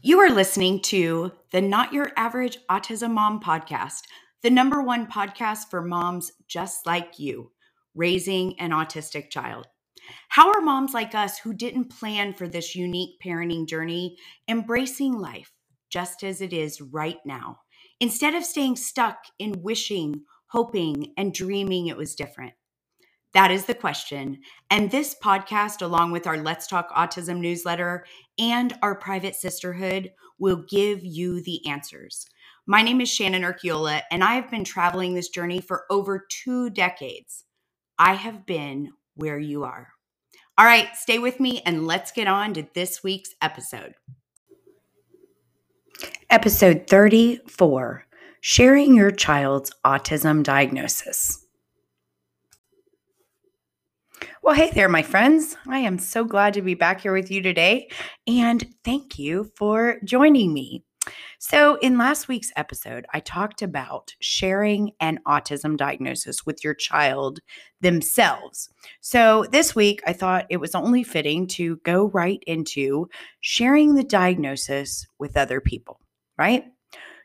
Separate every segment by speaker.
Speaker 1: You are listening to the Not Your Average Autism Mom podcast, the number one podcast for moms just like you, raising an autistic child. How are moms like us who didn't plan for this unique parenting journey embracing life just as it is right now, instead of staying stuck in wishing, hoping, and dreaming it was different? That is the question. And this podcast, along with our Let's Talk Autism newsletter and our private sisterhood, will give you the answers. My name is Shannon Urquiola, and I have been traveling this journey for over two decades. I have been where you are. All right, stay with me and let's get on to this week's episode. Episode 34 Sharing Your Child's Autism Diagnosis. Well, hey there, my friends. I am so glad to be back here with you today, and thank you for joining me. So, in last week's episode, I talked about sharing an autism diagnosis with your child themselves. So, this week, I thought it was only fitting to go right into sharing the diagnosis with other people, right?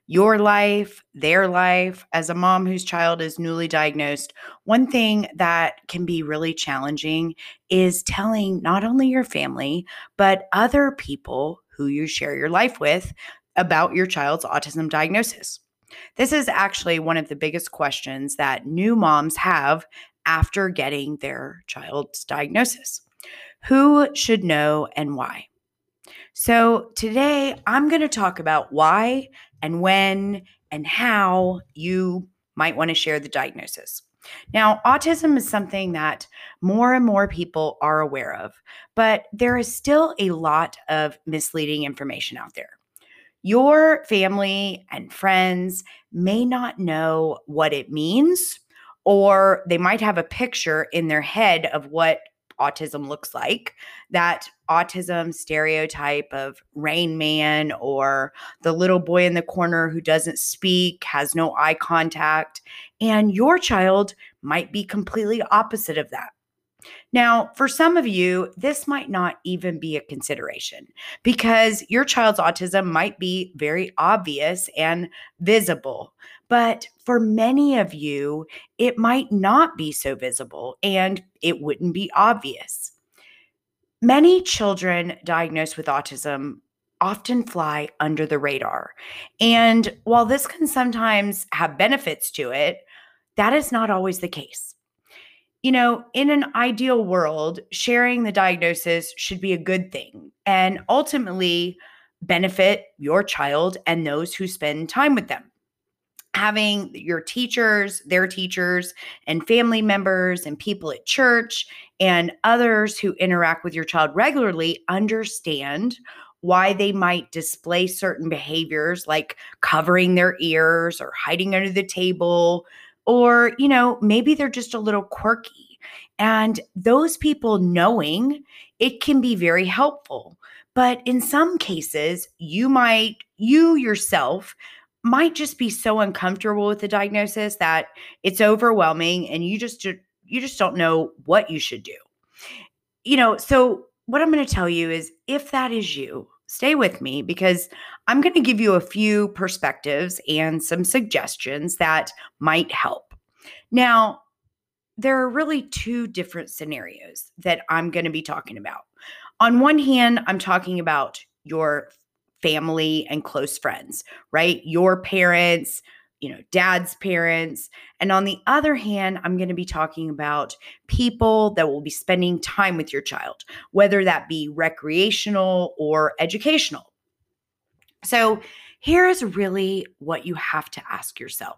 Speaker 1: Your life, their life, as a mom whose child is newly diagnosed, one thing that can be really challenging is telling not only your family, but other people who you share your life with about your child's autism diagnosis. This is actually one of the biggest questions that new moms have after getting their child's diagnosis. Who should know and why? So, today I'm going to talk about why and when and how you might want to share the diagnosis. Now, autism is something that more and more people are aware of, but there is still a lot of misleading information out there. Your family and friends may not know what it means, or they might have a picture in their head of what autism looks like that autism stereotype of rain man or the little boy in the corner who doesn't speak has no eye contact and your child might be completely opposite of that now, for some of you, this might not even be a consideration because your child's autism might be very obvious and visible. But for many of you, it might not be so visible and it wouldn't be obvious. Many children diagnosed with autism often fly under the radar. And while this can sometimes have benefits to it, that is not always the case. You know, in an ideal world, sharing the diagnosis should be a good thing and ultimately benefit your child and those who spend time with them having your teachers, their teachers, and family members, and people at church, and others who interact with your child regularly understand why they might display certain behaviors like covering their ears or hiding under the table, or, you know, maybe they're just a little quirky. And those people knowing it can be very helpful. But in some cases, you might, you yourself, might just be so uncomfortable with the diagnosis that it's overwhelming and you just you just don't know what you should do. You know, so what I'm going to tell you is if that is you, stay with me because I'm going to give you a few perspectives and some suggestions that might help. Now, there are really two different scenarios that I'm going to be talking about. On one hand, I'm talking about your family and close friends, right? Your parents, you know, dad's parents. And on the other hand, I'm going to be talking about people that will be spending time with your child, whether that be recreational or educational. So, here is really what you have to ask yourself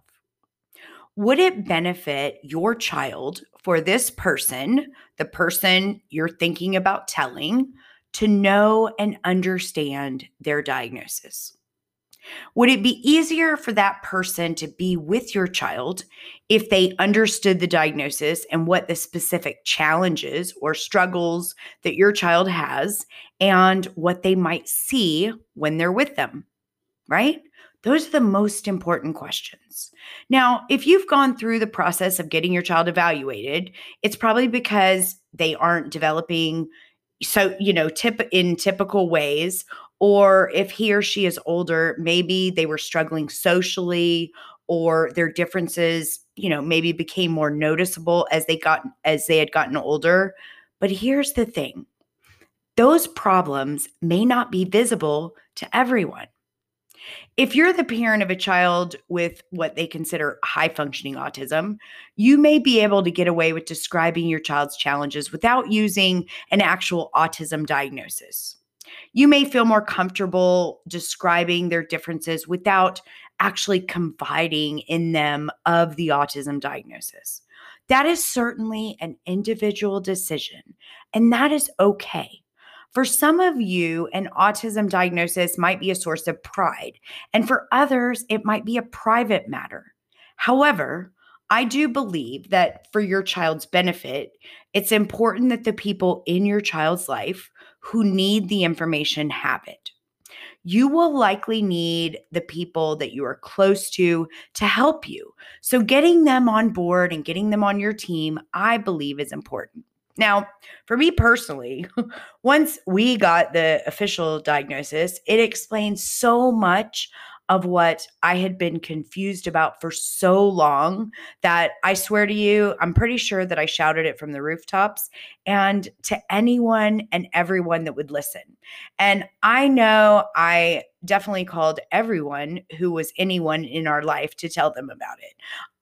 Speaker 1: Would it benefit your child for this person, the person you're thinking about telling, to know and understand their diagnosis? Would it be easier for that person to be with your child if they understood the diagnosis and what the specific challenges or struggles that your child has and what they might see when they're with them? Right? Those are the most important questions. Now, if you've gone through the process of getting your child evaluated, it's probably because they aren't developing so you know tip in typical ways or if he or she is older maybe they were struggling socially or their differences you know maybe became more noticeable as they got as they had gotten older. But here's the thing those problems may not be visible to everyone if you're the parent of a child with what they consider high functioning autism, you may be able to get away with describing your child's challenges without using an actual autism diagnosis. You may feel more comfortable describing their differences without actually confiding in them of the autism diagnosis. That is certainly an individual decision, and that is okay. For some of you, an autism diagnosis might be a source of pride, and for others, it might be a private matter. However, I do believe that for your child's benefit, it's important that the people in your child's life who need the information have it. You will likely need the people that you are close to to help you. So, getting them on board and getting them on your team, I believe, is important. Now, for me personally, once we got the official diagnosis, it explained so much of what I had been confused about for so long that I swear to you, I'm pretty sure that I shouted it from the rooftops and to anyone and everyone that would listen. And I know I definitely called everyone who was anyone in our life to tell them about it.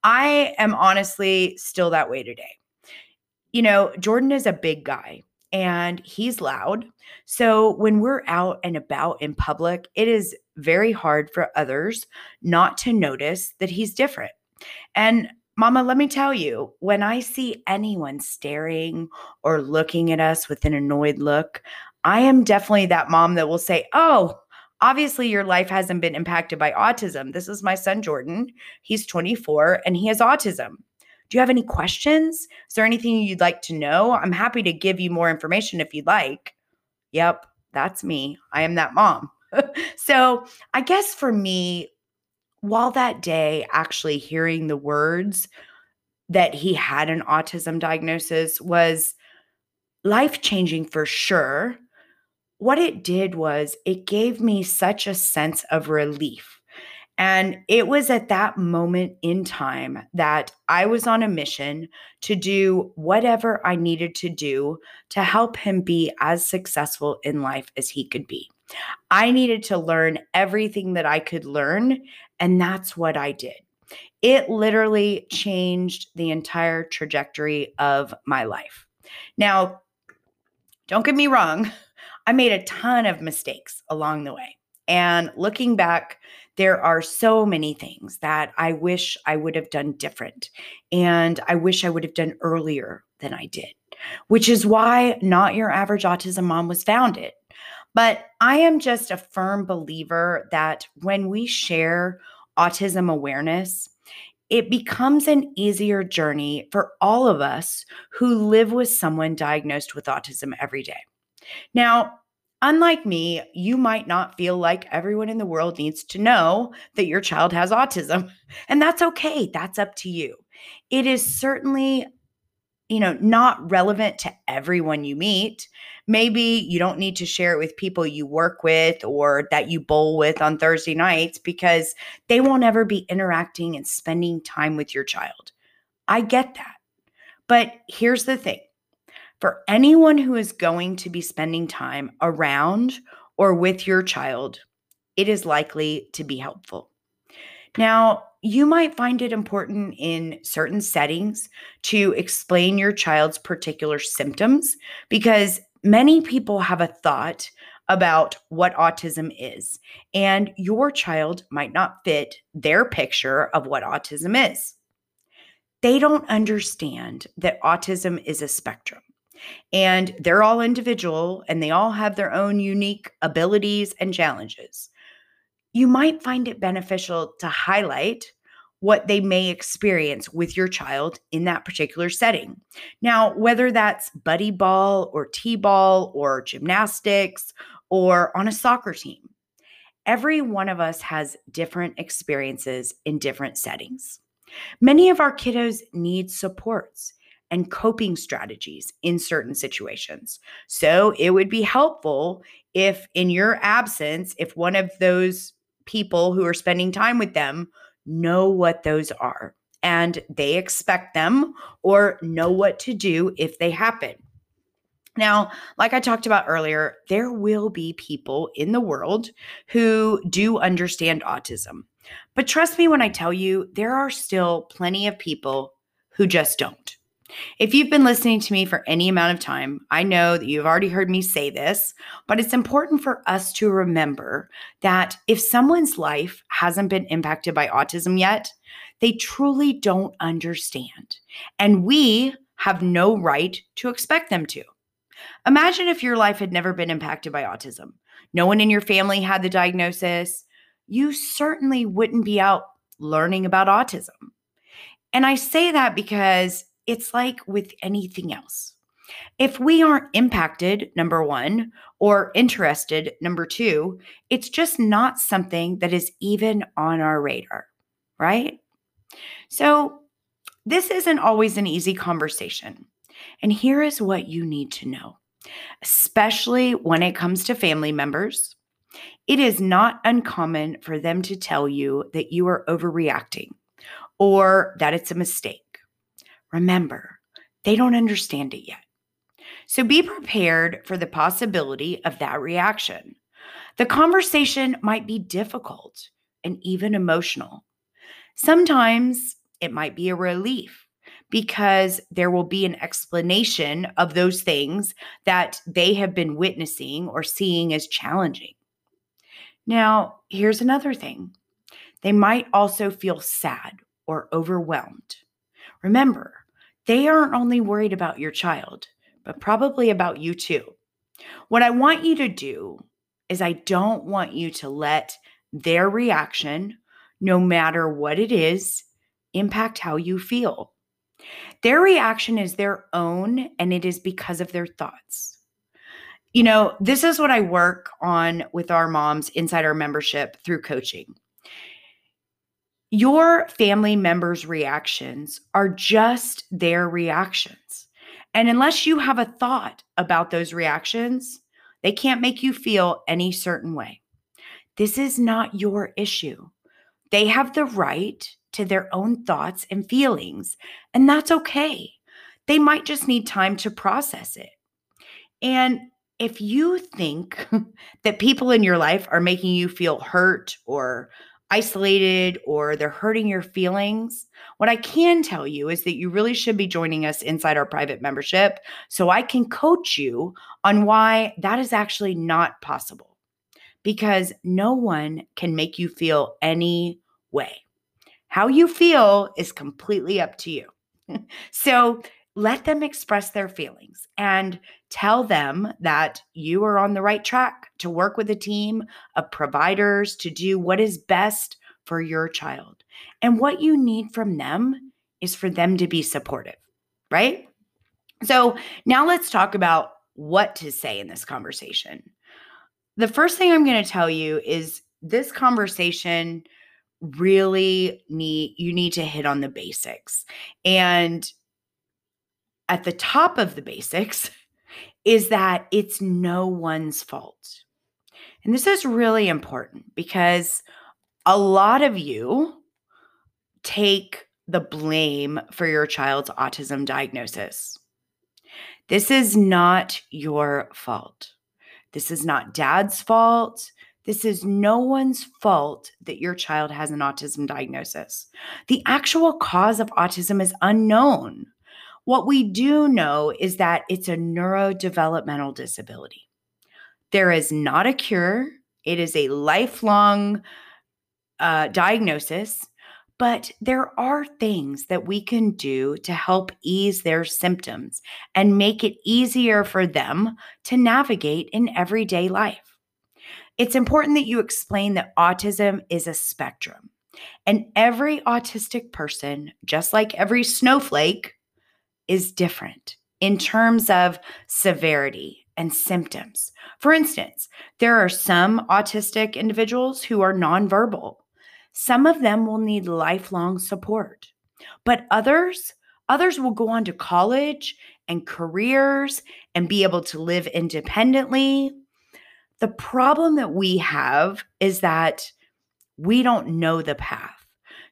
Speaker 1: I am honestly still that way today you know, Jordan is a big guy and he's loud. So when we're out and about in public, it is very hard for others not to notice that he's different. And Mama, let me tell you, when I see anyone staring or looking at us with an annoyed look, I am definitely that mom that will say, Oh, obviously your life hasn't been impacted by autism. This is my son, Jordan. He's 24 and he has autism. Do you have any questions? Is there anything you'd like to know? I'm happy to give you more information if you'd like. Yep, that's me. I am that mom. so, I guess for me, while that day actually hearing the words that he had an autism diagnosis was life changing for sure, what it did was it gave me such a sense of relief and it was at that moment in time that I was on a mission to do whatever I needed to do to help him be as successful in life as he could be. I needed to learn everything that I could learn, and that's what I did. It literally changed the entire trajectory of my life. Now, don't get me wrong, I made a ton of mistakes along the way. And looking back, there are so many things that I wish I would have done different. And I wish I would have done earlier than I did, which is why Not Your Average Autism Mom was founded. But I am just a firm believer that when we share autism awareness, it becomes an easier journey for all of us who live with someone diagnosed with autism every day. Now, Unlike me, you might not feel like everyone in the world needs to know that your child has autism. And that's okay. That's up to you. It is certainly, you know, not relevant to everyone you meet. Maybe you don't need to share it with people you work with or that you bowl with on Thursday nights because they won't ever be interacting and spending time with your child. I get that. But here's the thing for anyone who is going to be spending time around or with your child, it is likely to be helpful. Now, you might find it important in certain settings to explain your child's particular symptoms because many people have a thought about what autism is, and your child might not fit their picture of what autism is. They don't understand that autism is a spectrum. And they're all individual and they all have their own unique abilities and challenges. You might find it beneficial to highlight what they may experience with your child in that particular setting. Now, whether that's buddy ball or t ball or gymnastics or on a soccer team, every one of us has different experiences in different settings. Many of our kiddos need supports and coping strategies in certain situations. So it would be helpful if, in your absence, if one of those people who are spending time with them know what those are and they expect them or know what to do if they happen. Now, like I talked about earlier, there will be people in the world who do understand autism. But trust me when I tell you, there are still plenty of people who just don't. If you've been listening to me for any amount of time, I know that you've already heard me say this, but it's important for us to remember that if someone's life hasn't been impacted by autism yet, they truly don't understand. And we have no right to expect them to. Imagine if your life had never been impacted by autism. No one in your family had the diagnosis. You certainly wouldn't be out learning about autism. And I say that because it's like with anything else. If we aren't impacted, number one, or interested, number two, it's just not something that is even on our radar, right? So, this isn't always an easy conversation. And here is what you need to know, especially when it comes to family members. It is not uncommon for them to tell you that you are overreacting or that it's a mistake. Remember, they don't understand it yet. So be prepared for the possibility of that reaction. The conversation might be difficult and even emotional. Sometimes it might be a relief because there will be an explanation of those things that they have been witnessing or seeing as challenging. Now, here's another thing they might also feel sad or overwhelmed. Remember, they aren't only worried about your child, but probably about you too. What I want you to do is, I don't want you to let their reaction, no matter what it is, impact how you feel. Their reaction is their own, and it is because of their thoughts. You know, this is what I work on with our moms inside our membership through coaching. Your family members' reactions are just their reactions. And unless you have a thought about those reactions, they can't make you feel any certain way. This is not your issue. They have the right to their own thoughts and feelings, and that's okay. They might just need time to process it. And if you think that people in your life are making you feel hurt or isolated or they're hurting your feelings, what I can tell you is that you really should be joining us inside our private membership so I can coach you on why that is actually not possible. Because no one can make you feel any way. How you feel is completely up to you. so let them express their feelings and tell them that you are on the right track to work with a team of providers to do what is best for your child. And what you need from them is for them to be supportive, right? So now let's talk about what to say in this conversation. The first thing I'm going to tell you is this conversation really need you need to hit on the basics. And at the top of the basics is that it's no one's fault. And this is really important because a lot of you take the blame for your child's autism diagnosis. This is not your fault. This is not dad's fault. This is no one's fault that your child has an autism diagnosis. The actual cause of autism is unknown. What we do know is that it's a neurodevelopmental disability. There is not a cure, it is a lifelong uh, diagnosis, but there are things that we can do to help ease their symptoms and make it easier for them to navigate in everyday life. It's important that you explain that autism is a spectrum. And every autistic person, just like every snowflake, is different in terms of severity and symptoms. For instance, there are some autistic individuals who are nonverbal. Some of them will need lifelong support, but others Others will go on to college and careers and be able to live independently. The problem that we have is that we don't know the path.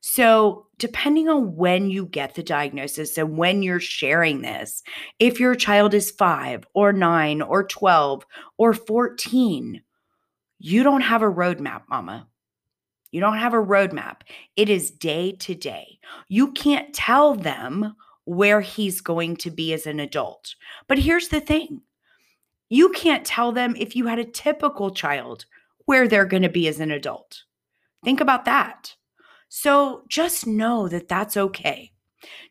Speaker 1: So, depending on when you get the diagnosis and when you're sharing this, if your child is five or nine or 12 or 14, you don't have a roadmap, mama. You don't have a roadmap. It is day to day. You can't tell them where he's going to be as an adult. But here's the thing you can't tell them if you had a typical child where they're going to be as an adult. Think about that. So just know that that's okay.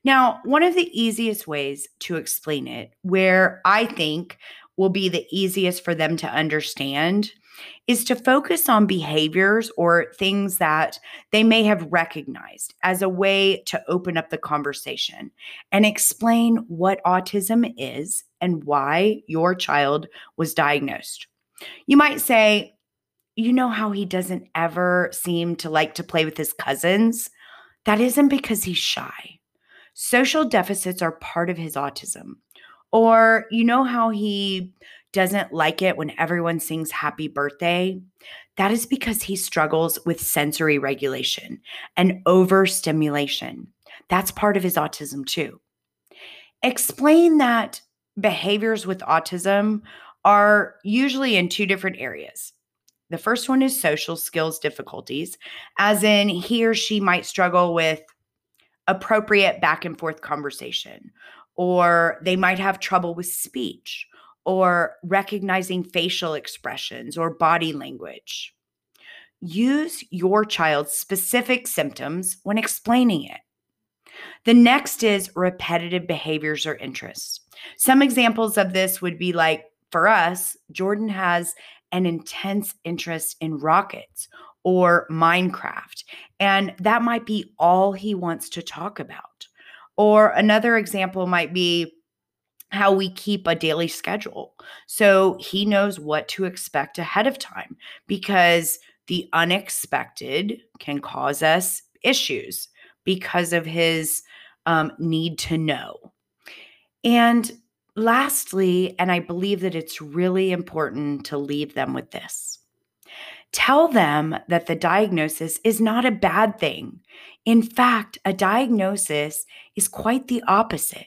Speaker 1: Now, one of the easiest ways to explain it, where I think will be the easiest for them to understand, is to focus on behaviors or things that they may have recognized as a way to open up the conversation and explain what autism is and why your child was diagnosed. You might say, you know how he doesn't ever seem to like to play with his cousins? That isn't because he's shy. Social deficits are part of his autism. Or you know how he doesn't like it when everyone sings happy birthday? That is because he struggles with sensory regulation and overstimulation. That's part of his autism too. Explain that behaviors with autism are usually in two different areas. The first one is social skills difficulties, as in he or she might struggle with appropriate back and forth conversation, or they might have trouble with speech, or recognizing facial expressions or body language. Use your child's specific symptoms when explaining it. The next is repetitive behaviors or interests. Some examples of this would be like for us, Jordan has an intense interest in rockets or Minecraft, and that might be all he wants to talk about. Or another example might be how we keep a daily schedule. So he knows what to expect ahead of time because the unexpected can cause us issues because of his um, need to know. And lastly, and I believe that it's really important to leave them with this tell them that the diagnosis is not a bad thing. In fact, a diagnosis is quite the opposite.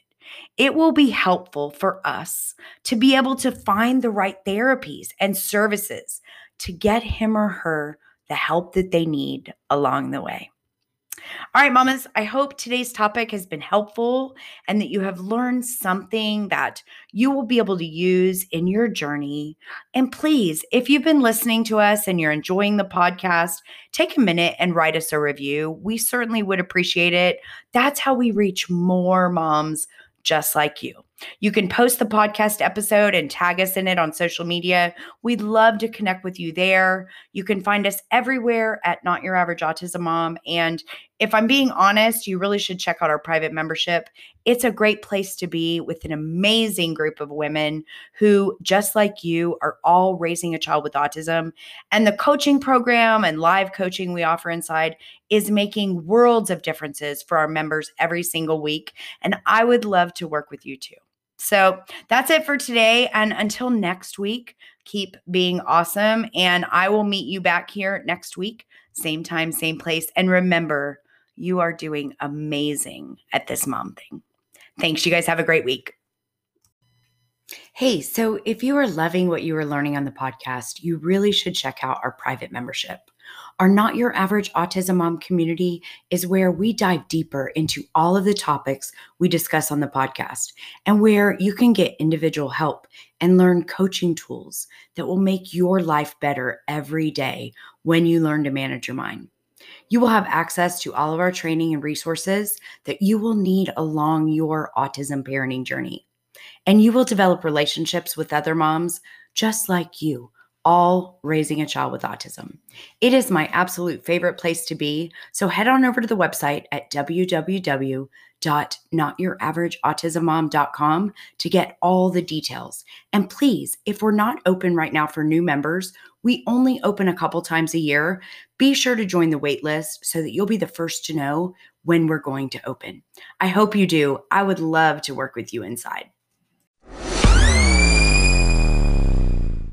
Speaker 1: It will be helpful for us to be able to find the right therapies and services to get him or her the help that they need along the way. All right, mamas, I hope today's topic has been helpful and that you have learned something that you will be able to use in your journey. And please, if you've been listening to us and you're enjoying the podcast, take a minute and write us a review. We certainly would appreciate it. That's how we reach more moms just like you. You can post the podcast episode and tag us in it on social media. We'd love to connect with you there. You can find us everywhere at Not Your Average Autism Mom. And if I'm being honest, you really should check out our private membership. It's a great place to be with an amazing group of women who, just like you, are all raising a child with autism. And the coaching program and live coaching we offer inside is making worlds of differences for our members every single week. And I would love to work with you too. So that's it for today. And until next week, keep being awesome. And I will meet you back here next week, same time, same place. And remember, you are doing amazing at this mom thing. Thanks. You guys have a great week. Hey, so if you are loving what you are learning on the podcast, you really should check out our private membership. Our Not Your Average Autism Mom community is where we dive deeper into all of the topics we discuss on the podcast and where you can get individual help and learn coaching tools that will make your life better every day when you learn to manage your mind. You will have access to all of our training and resources that you will need along your autism parenting journey. And you will develop relationships with other moms just like you, all raising a child with autism. It is my absolute favorite place to be. So head on over to the website at www www.notyouraverageautismmom.com to get all the details. And please, if we're not open right now for new members, we only open a couple times a year. Be sure to join the waitlist so that you'll be the first to know when we're going to open. I hope you do. I would love to work with you inside.